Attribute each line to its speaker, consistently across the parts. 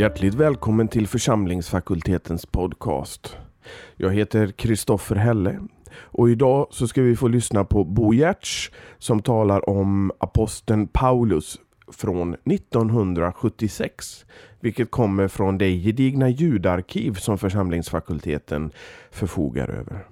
Speaker 1: Hjärtligt välkommen till församlingsfakultetens podcast. Jag heter Kristoffer Helle och idag så ska vi få lyssna på Bo Giertz som talar om aposteln Paulus från 1976 vilket kommer från det gedigna ljudarkiv som församlingsfakulteten förfogar över.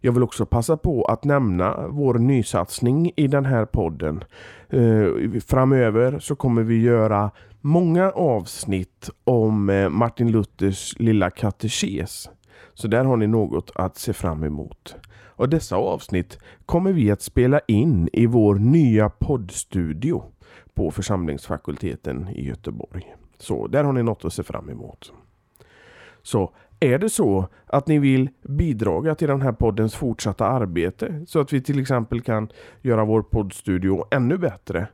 Speaker 1: Jag vill också passa på att nämna vår nysatsning i den här podden. Eh, framöver så kommer vi göra många avsnitt om eh, Martin Luthers lilla katekes. Så där har ni något att se fram emot. Och dessa avsnitt kommer vi att spela in i vår nya poddstudio på församlingsfakulteten i Göteborg. Så där har ni något att se fram emot. Så är det så att ni vill bidra till den här poddens fortsatta arbete så att vi till exempel kan göra vår poddstudio ännu bättre.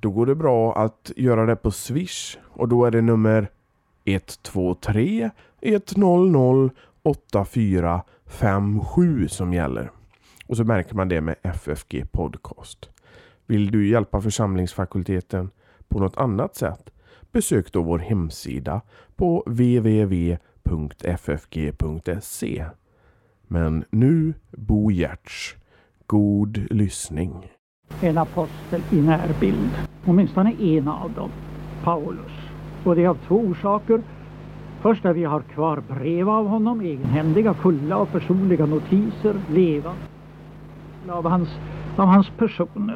Speaker 1: Då går det bra att göra det på Swish och då är det nummer 123 100 8457 som gäller. Och så märker man det med FFG Podcast. Vill du hjälpa församlingsfakulteten på något annat sätt? Besök då vår hemsida på www.ffg.se. Men nu Bo Giertz. God lyssning.
Speaker 2: En apostel i närbild. Åtminstone en av dem. Paulus. Och det är av två orsaker. Först att vi har kvar brev av honom, egenhändiga, fulla av personliga notiser, levande av hans, av hans person.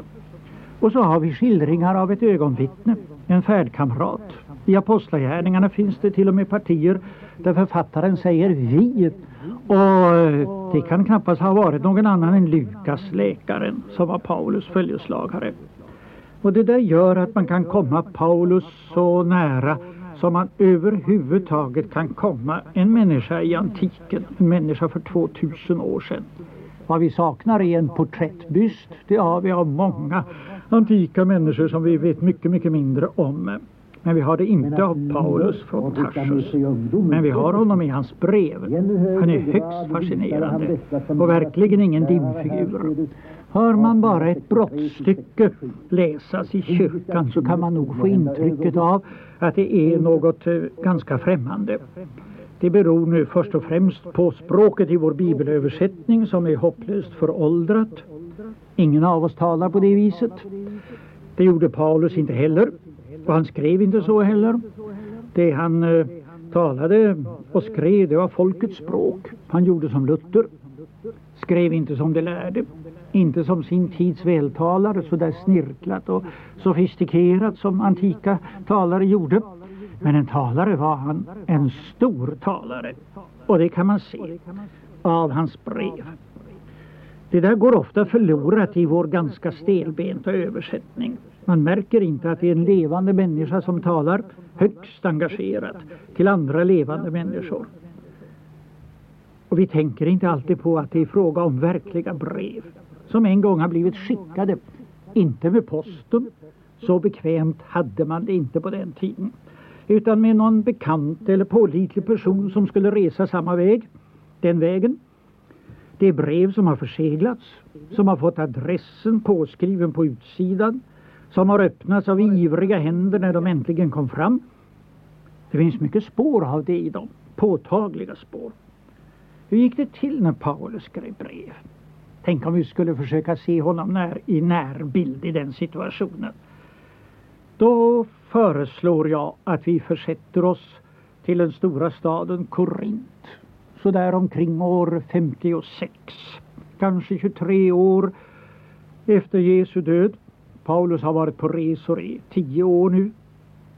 Speaker 2: Och så har vi skildringar av ett ögonvittne, en färdkamrat. I Apostlagärningarna finns det till och med partier där författaren säger vi. Och eh, det kan knappast ha varit någon annan än Lukas, läkaren, som var Paulus följeslagare. Och det där gör att man kan komma Paulus så nära som man överhuvudtaget kan komma en människa i antiken, en människa för 2000 år sedan. Vad vi saknar är en porträttbyst. Det har vi av många antika människor som vi vet mycket, mycket mindre om. Men vi har det inte av Paulus från Tarsus. Men vi har honom i hans brev. Han är högst fascinerande och verkligen ingen dimfigur. Hör man bara ett brottstycke läsas i kyrkan så kan man nog få intrycket av att det är något eh, ganska främmande. Det beror nu först och främst på språket i vår bibelöversättning som är hopplöst föråldrat. Ingen av oss talar på det viset. Det gjorde Paulus inte heller. Och han skrev inte så heller. Det han eh, talade och skrev det var folkets språk. Han gjorde som Luther. Skrev inte som de lärde. Inte som sin tids vältalare så där snirklat och sofistikerat som antika talare gjorde. Men en talare var han, en stor talare. Och det kan man se av hans brev. Det där går ofta förlorat i vår ganska stelbenta översättning. Man märker inte att det är en levande människa som talar högst engagerat till andra levande människor. Och vi tänker inte alltid på att det är fråga om verkliga brev som en gång har blivit skickade, inte med posten. Så bekvämt hade man det inte på den tiden utan med någon bekant eller pålitlig person som skulle resa samma väg, den vägen. Det är brev som har förseglats, som har fått adressen påskriven på utsidan, som har öppnats av ivriga händer när de äntligen kom fram. Det finns mycket spår av det i dem, påtagliga spår. Hur gick det till när Paulus skrev brev? Tänk om vi skulle försöka se honom när, i närbild i den situationen. Då föreslår jag att vi försätter oss till den stora staden Korint. Så där omkring år 56. Kanske 23 år efter Jesu död. Paulus har varit på resor i tio år nu.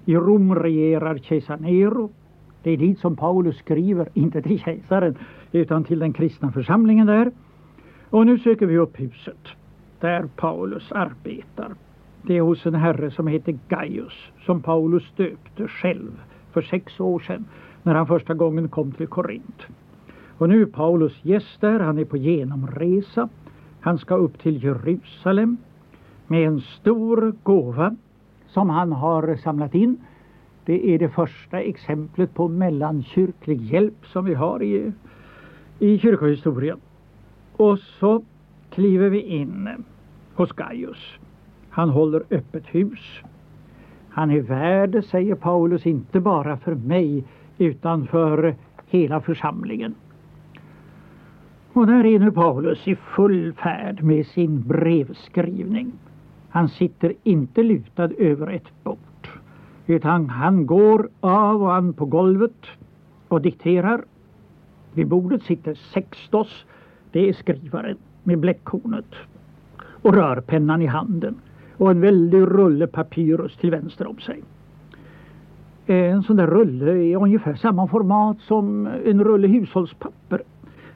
Speaker 2: I Rom regerar kejsar Nero. Det är dit som Paulus skriver, inte till kejsaren utan till den kristna församlingen där. Och nu söker vi upp huset där Paulus arbetar. Det är hos en herre som heter Gaius som Paulus döpte själv för sex år sedan när han första gången kom till Korint. Och nu är Paulus gäst där, han är på genomresa. Han ska upp till Jerusalem med en stor gåva som han har samlat in. Det är det första exemplet på mellankyrklig hjälp som vi har i, i kyrkohistorien. Och så kliver vi in hos Gaius. Han håller öppet hus. Han är värd, säger Paulus, inte bara för mig utan för hela församlingen. Och där är nu Paulus i full färd med sin brevskrivning. Han sitter inte lutad över ett bord utan han går av och an på golvet och dikterar. Vid bordet sitter Sextos, det är skrivaren med bläckhornet och rörpennan i handen och en väldig rulle papyrus till vänster om sig. Eh, en sån där rulle är ungefär samma format som en rulle hushållspapper.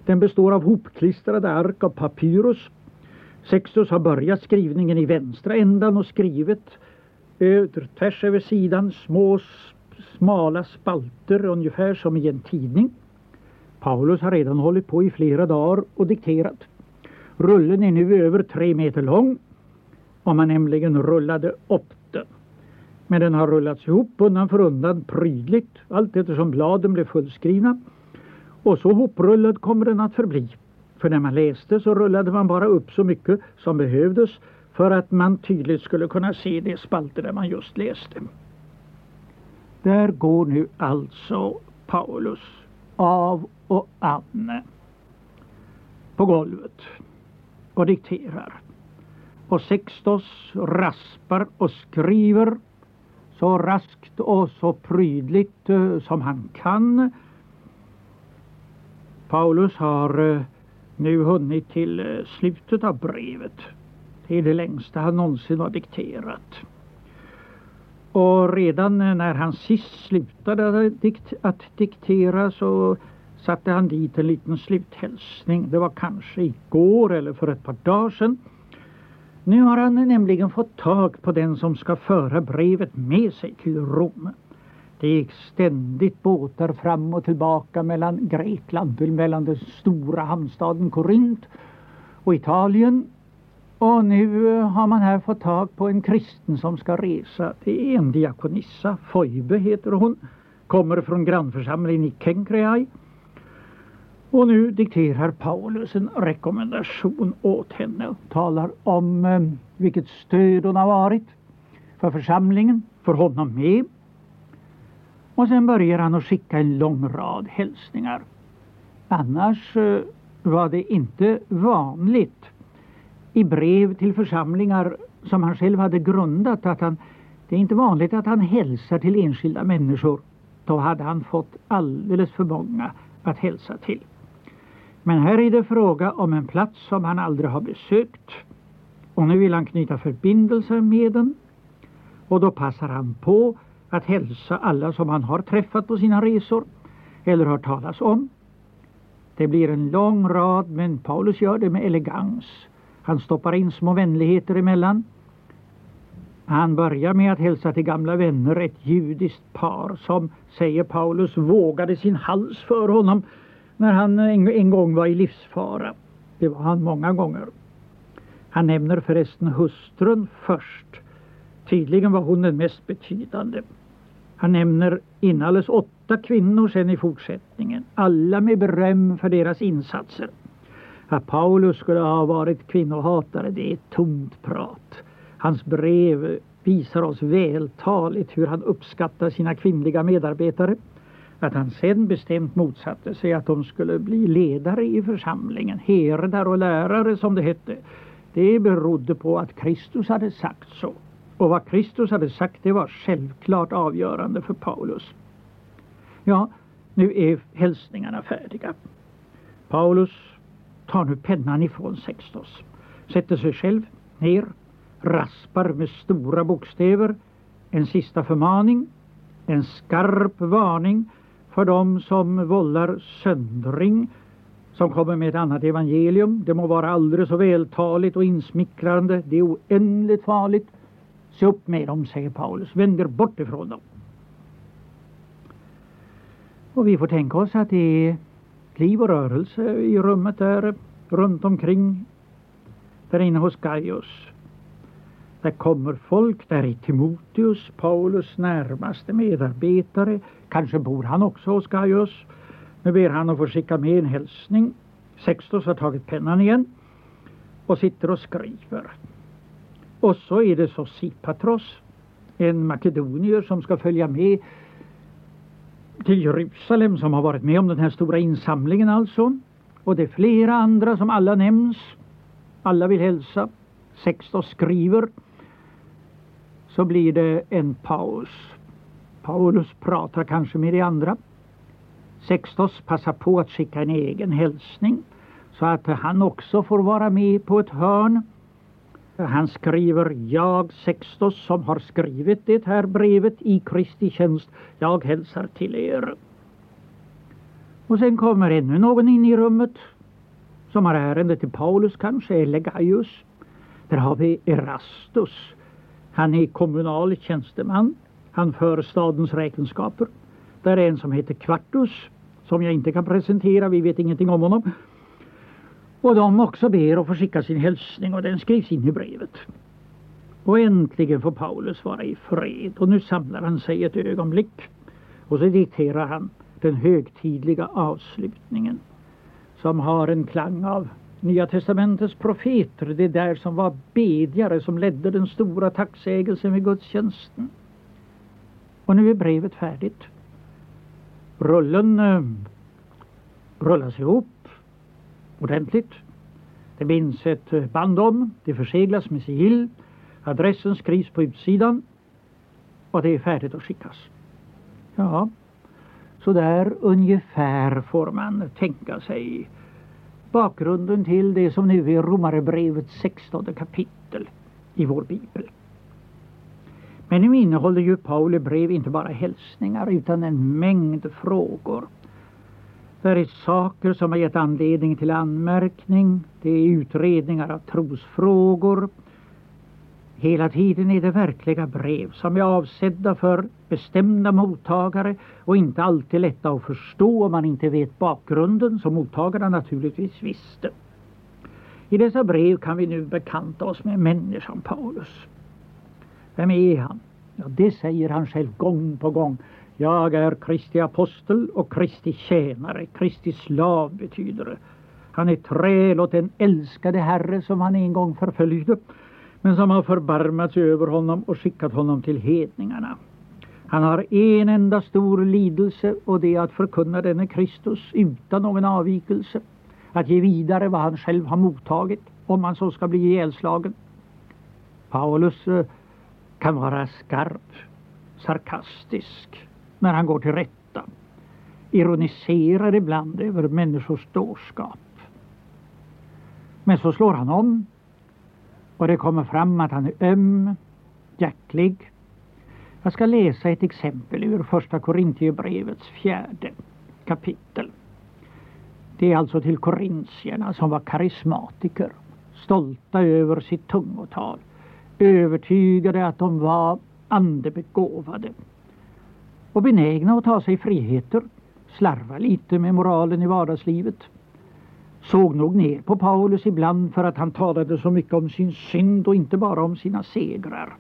Speaker 2: Den består av hopklistrade ark av papyrus. Sextus har börjat skrivningen i vänstra ändan och skrivit eh, tvärs över sidan små smala spalter ungefär som i en tidning. Paulus har redan hållit på i flera dagar och dikterat. Rullen är nu över tre meter lång om man nämligen rullade upp den. Men den har rullats ihop undan för undan prydligt allt eftersom bladen blev fullskrivna. Och så hoprullad kommer den att förbli. För när man läste så rullade man bara upp så mycket som behövdes för att man tydligt skulle kunna se de spalter där man just läste. Där går nu alltså Paulus av och an på golvet och dikterar. Och Sextos raspar och skriver så raskt och så prydligt eh, som han kan. Paulus har eh, nu hunnit till eh, slutet av brevet. Det är det längsta han någonsin har dikterat. Och redan eh, när han sist slutade att diktera så satte han dit en liten sluthälsning. Det var kanske igår eller för ett par dagar sedan. Nu har han nämligen fått tag på den som ska föra brevet med sig till Rom. Det gick ständigt båtar fram och tillbaka mellan Grekland, mellan den stora hamnstaden Korint och Italien och nu eh, har man här fått tag på en kristen som ska resa. Det är en diakonissa, Foibe heter hon, kommer från grannförsamlingen i Kenkreai. Och nu dikterar Paulus en rekommendation åt henne och talar om eh, vilket stöd hon har varit för församlingen, för honom med. Och sen börjar han att skicka en lång rad hälsningar. Annars eh, var det inte vanligt i brev till församlingar som han själv hade grundat att han, det är inte vanligt att han hälsar till enskilda människor. Då hade han fått alldeles för många att hälsa till. Men här är det fråga om en plats som han aldrig har besökt och nu vill han knyta förbindelser med den och då passar han på att hälsa alla som han har träffat på sina resor eller hört talas om. Det blir en lång rad men Paulus gör det med elegans han stoppar in små vänligheter emellan. Han börjar med att hälsa till gamla vänner, ett judiskt par som, säger Paulus, vågade sin hals för honom när han en, en gång var i livsfara. Det var han många gånger. Han nämner förresten hustrun först. Tydligen var hon den mest betydande. Han nämner inalles åtta kvinnor sen i fortsättningen, alla med beröm för deras insatser. Att Paulus skulle ha varit kvinnohatare, det är tomt prat. Hans brev visar oss vältaligt hur han uppskattar sina kvinnliga medarbetare. Att han sen bestämt motsatte sig att de skulle bli ledare i församlingen, herdar och lärare som det hette. Det berodde på att Kristus hade sagt så. Och vad Kristus hade sagt det var självklart avgörande för Paulus. Ja, nu är hälsningarna färdiga. Paulus tar nu pennan ifrån Sextos, sätter sig själv ner, raspar med stora bokstäver en sista förmaning, en skarp varning för dem som vållar söndring, som kommer med ett annat evangelium. Det må vara aldrig så vältaligt och insmickrande, det är oändligt farligt. Se upp med dem, säger Paulus, vänd er bort ifrån dem. Och vi får tänka oss att det är liv och rörelse i rummet där runt omkring där inne hos Gaius. Där kommer folk, där är Timoteus, Paulus närmaste medarbetare. Kanske bor han också hos Gaius. Nu ber han att få skicka med en hälsning. Sextus har tagit pennan igen och sitter och skriver. Och så är det så Sipatros, en makedonier som ska följa med till Jerusalem som har varit med om den här stora insamlingen alltså. Och det är flera andra som alla nämns. Alla vill hälsa. Sextos skriver. Så blir det en paus. Paulus pratar kanske med de andra. Sextos passar på att skicka en egen hälsning så att han också får vara med på ett hörn. Han skriver jag Sextos som har skrivit det här brevet i Kristi tjänst. Jag hälsar till er. Och sen kommer ännu någon in i rummet som har ärende till Paulus kanske, eller Gaius. Där har vi Erastus. Han är kommunal tjänsteman. Han för stadens räkenskaper. Där är en som heter Kvartus som jag inte kan presentera, vi vet ingenting om honom. Och de också ber att få skicka sin hälsning och den skrivs in i brevet. Och äntligen får Paulus vara i fred och nu samlar han sig ett ögonblick och så dikterar han den högtidliga avslutningen som har en klang av Nya testamentets profeter, det där som var bedjare som ledde den stora tacksägelsen vid gudstjänsten. Och nu är brevet färdigt. Rullen eh, rullas ihop ordentligt. Det binds ett band om, det förseglas med sigill, adressen skrivs på utsidan och det är färdigt att skickas. Ja, så där ungefär får man tänka sig bakgrunden till det som nu är Romarebrevets 16 kapitel i vår bibel. Men nu innehåller ju Pauli brev inte bara hälsningar utan en mängd frågor. Det är saker som har gett anledning till anmärkning. Det är utredningar av trosfrågor. Hela tiden är det verkliga brev som är avsedda för bestämda mottagare och inte alltid lätta att förstå om man inte vet bakgrunden som mottagarna naturligtvis visste. I dessa brev kan vi nu bekanta oss med människan Paulus. Vem är han? Ja, det säger han själv gång på gång. Jag är Kristi apostel och Kristi tjänare. Kristi slav betyder det. Han är träl åt den älskade Herre som han en gång förföljde men som har förbarmat sig över honom och skickat honom till hedningarna. Han har en enda stor lidelse och det är att förkunna denne Kristus utan någon avvikelse. Att ge vidare vad han själv har mottagit om han så ska bli ihjälslagen. Paulus eh, kan vara skarp, sarkastisk när han går till rätta. Ironiserar ibland över människors dårskap. Men så slår han om och det kommer fram att han är öm, hjärtlig. Jag ska läsa ett exempel ur första Korintierbrevets fjärde kapitel. Det är alltså till korintierna som var karismatiker, stolta över sitt tungotal, övertygade att de var andebegåvade och benägna att ta sig friheter, slarva lite med moralen i vardagslivet såg nog ner på Paulus ibland för att han talade så mycket om sin synd och inte bara om sina segrar.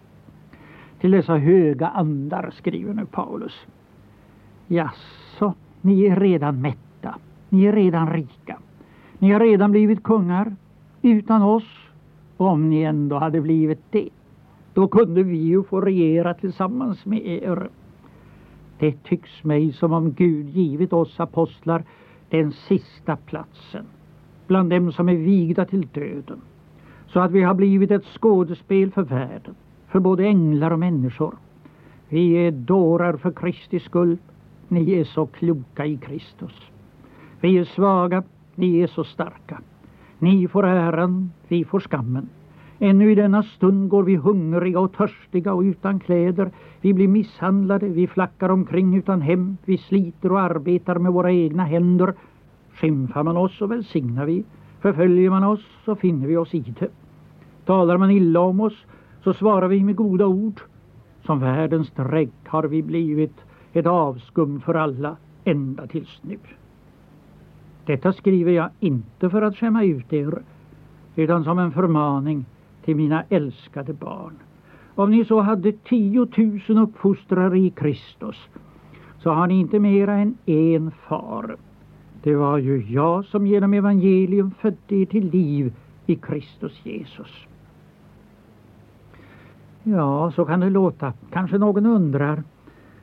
Speaker 2: Till dessa höga andar skriver nu Paulus. Jaså, ni är redan mätta, ni är redan rika, ni har redan blivit kungar utan oss. Om ni ändå hade blivit det, då kunde vi ju få regera tillsammans med er. Det tycks mig som om Gud givit oss apostlar den sista platsen bland dem som är vigda till döden så att vi har blivit ett skådespel för världen, för både änglar och människor. Vi är dårar för Kristi skull, ni är så kloka i Kristus. Vi är svaga, ni är så starka. Ni får äran, vi får skammen. Ännu i denna stund går vi hungriga och törstiga och utan kläder. Vi blir misshandlade, vi flackar omkring utan hem. Vi sliter och arbetar med våra egna händer Skymfar man oss så välsignar vi. Förföljer man oss så finner vi oss i det. Talar man illa om oss så svarar vi med goda ord. Som världens drägg har vi blivit ett avskum för alla ända tills nu. Detta skriver jag inte för att skämma ut er utan som en förmaning till mina älskade barn. Om ni så hade tiotusen uppfostrare i Kristus så har ni inte mera än en far. Det var ju jag som genom evangelium födde er till liv i Kristus Jesus. Ja, så kan det låta. Kanske någon undrar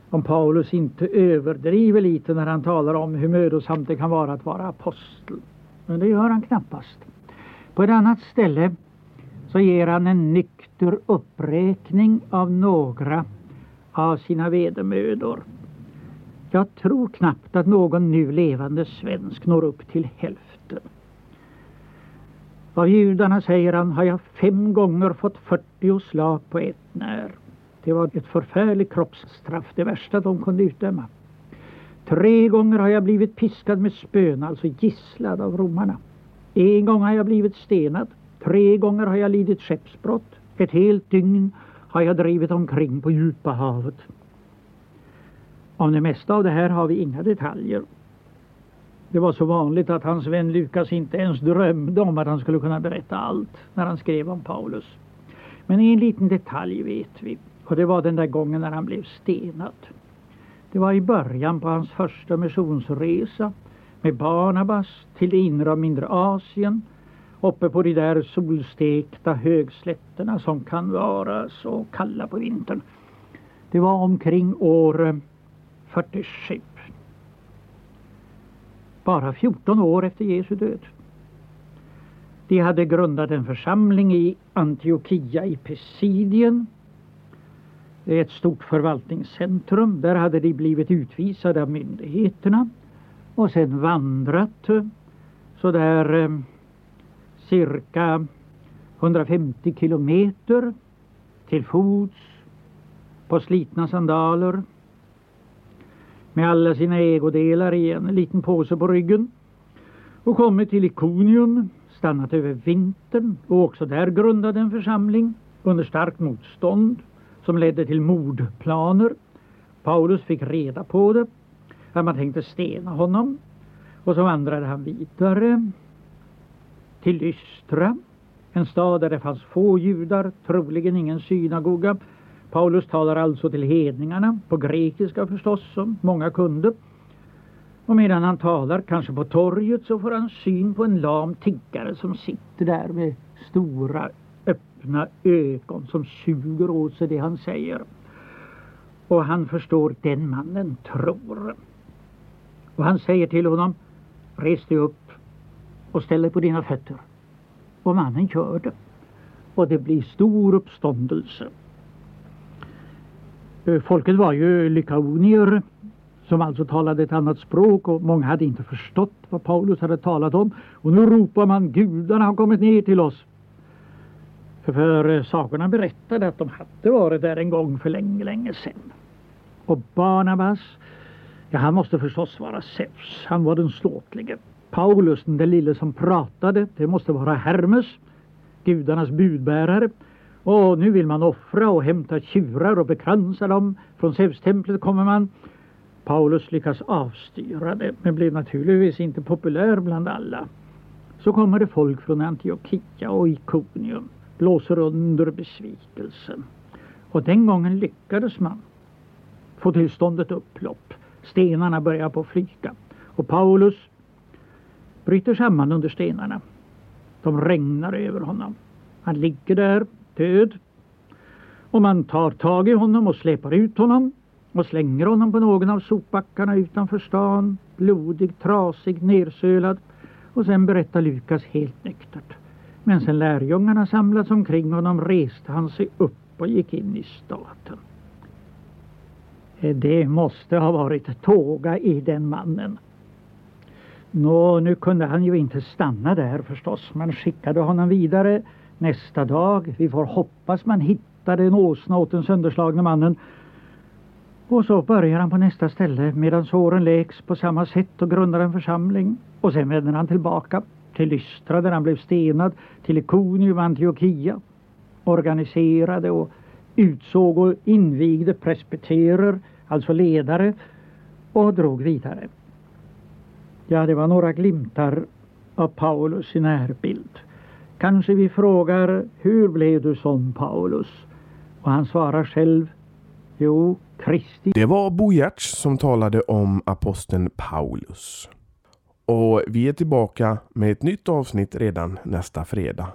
Speaker 2: om Paulus inte överdriver lite när han talar om hur mödosamt det kan vara att vara apostel. Men det gör han knappast. På ett annat ställe så ger han en nykter uppräkning av några av sina vedermödor. Jag tror knappt att någon nu levande svensk når upp till hälften. Av judarna, säger han, har jag fem gånger fått 40 slag på ett när. Det var ett förfärligt kroppsstraff, det värsta de kunde utdöma. Tre gånger har jag blivit piskad med spön, alltså gisslad av romarna. En gång har jag blivit stenad. Tre gånger har jag lidit skeppsbrott. Ett helt dygn har jag drivit omkring på djupa havet. Om det mesta av det här har vi inga detaljer. Det var så vanligt att hans vän Lukas inte ens drömde om att han skulle kunna berätta allt när han skrev om Paulus. Men en liten detalj vet vi och det var den där gången när han blev stenad. Det var i början på hans första missionsresa med Barnabas till det inre av mindre Asien uppe på de där solstekta högslätterna som kan vara så kalla på vintern. Det var omkring år eh, 47. Bara 14 år efter Jesu död. De hade grundat en församling i Antiochia i Pisidien. Det är ett stort förvaltningscentrum. Där hade de blivit utvisade av myndigheterna och sen vandrat eh, så där eh, cirka 150 kilometer till fots på slitna sandaler med alla sina ägodelar i en liten påse på ryggen och kommit till Ikonium, stannat över vintern och också där grundade en församling under starkt motstånd som ledde till mordplaner. Paulus fick reda på det, att man tänkte stena honom och så vandrade han vidare till Lystra, en stad där det fanns få judar, troligen ingen synagoga Paulus talar alltså till hedningarna, på grekiska förstås, som många kunde. Och medan han talar, kanske på torget, så får han syn på en lam tiggare som sitter där med stora öppna ögon som suger åt sig det han säger. Och han förstår, den mannen tror. Och han säger till honom, res dig upp och ställ dig på dina fötter. Och mannen gör det. Och det blir stor uppståndelse. Eh, folket var ju lykaonier som alltså talade ett annat språk och många hade inte förstått vad Paulus hade talat om. Och nu ropar man gudarna har kommit ner till oss. För, för eh, sakerna berättade att de hade varit där en gång för länge, länge sedan. Och Barnabas, ja han måste förstås vara Zeus, han var den ståtlige. Paulus, den där lille som pratade, det måste vara Hermes, gudarnas budbärare. Och nu vill man offra och hämta tjurar och bekransa dem. Från Zeus-templet kommer man. Paulus lyckas avstyra det, men blev naturligtvis inte populär bland alla. Så kommer det folk från Antiochia och Ikonium, blåser under besvikelsen. Och den gången lyckades man få till stånd ett upplopp. Stenarna börjar på flyga. Och Paulus bryter samman under stenarna. De regnar över honom. Han ligger där död. Och man tar tag i honom och släpar ut honom och slänger honom på någon av sopbackarna utanför stan, blodig, trasig, nersölad. Och sen berättar Lukas helt nyktert. Men sen lärjungarna samlats omkring honom reste han sig upp och gick in i staten. Det måste ha varit tåga i den mannen. Nå, nu kunde han ju inte stanna där förstås. Man skickade honom vidare nästa dag. Vi får hoppas man hittade en åsna åt den sönderslagne mannen. Och så börjar han på nästa ställe medan såren läks på samma sätt och grundar en församling. Och sen vänder han tillbaka till Lystra där han blev stenad, till Ikonium, Antiochia. Organiserade och utsåg och invigde presbyterer, alltså ledare, och drog vidare. Ja, det var några glimtar av Paulus i närbild. Kanske vi frågar, hur blev du som Paulus? Och han svarar själv, jo, Kristi.
Speaker 1: Det var Bo Giertz som talade om aposteln Paulus. Och vi är tillbaka med ett nytt avsnitt redan nästa fredag.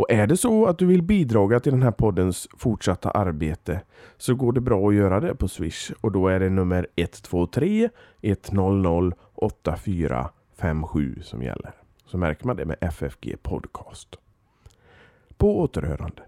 Speaker 1: Och är det så att du vill bidra till den här poddens fortsatta arbete så går det bra att göra det på Swish och då är det nummer 123 100 8457 som gäller. Så märker man det med FFG Podcast. På återhörande.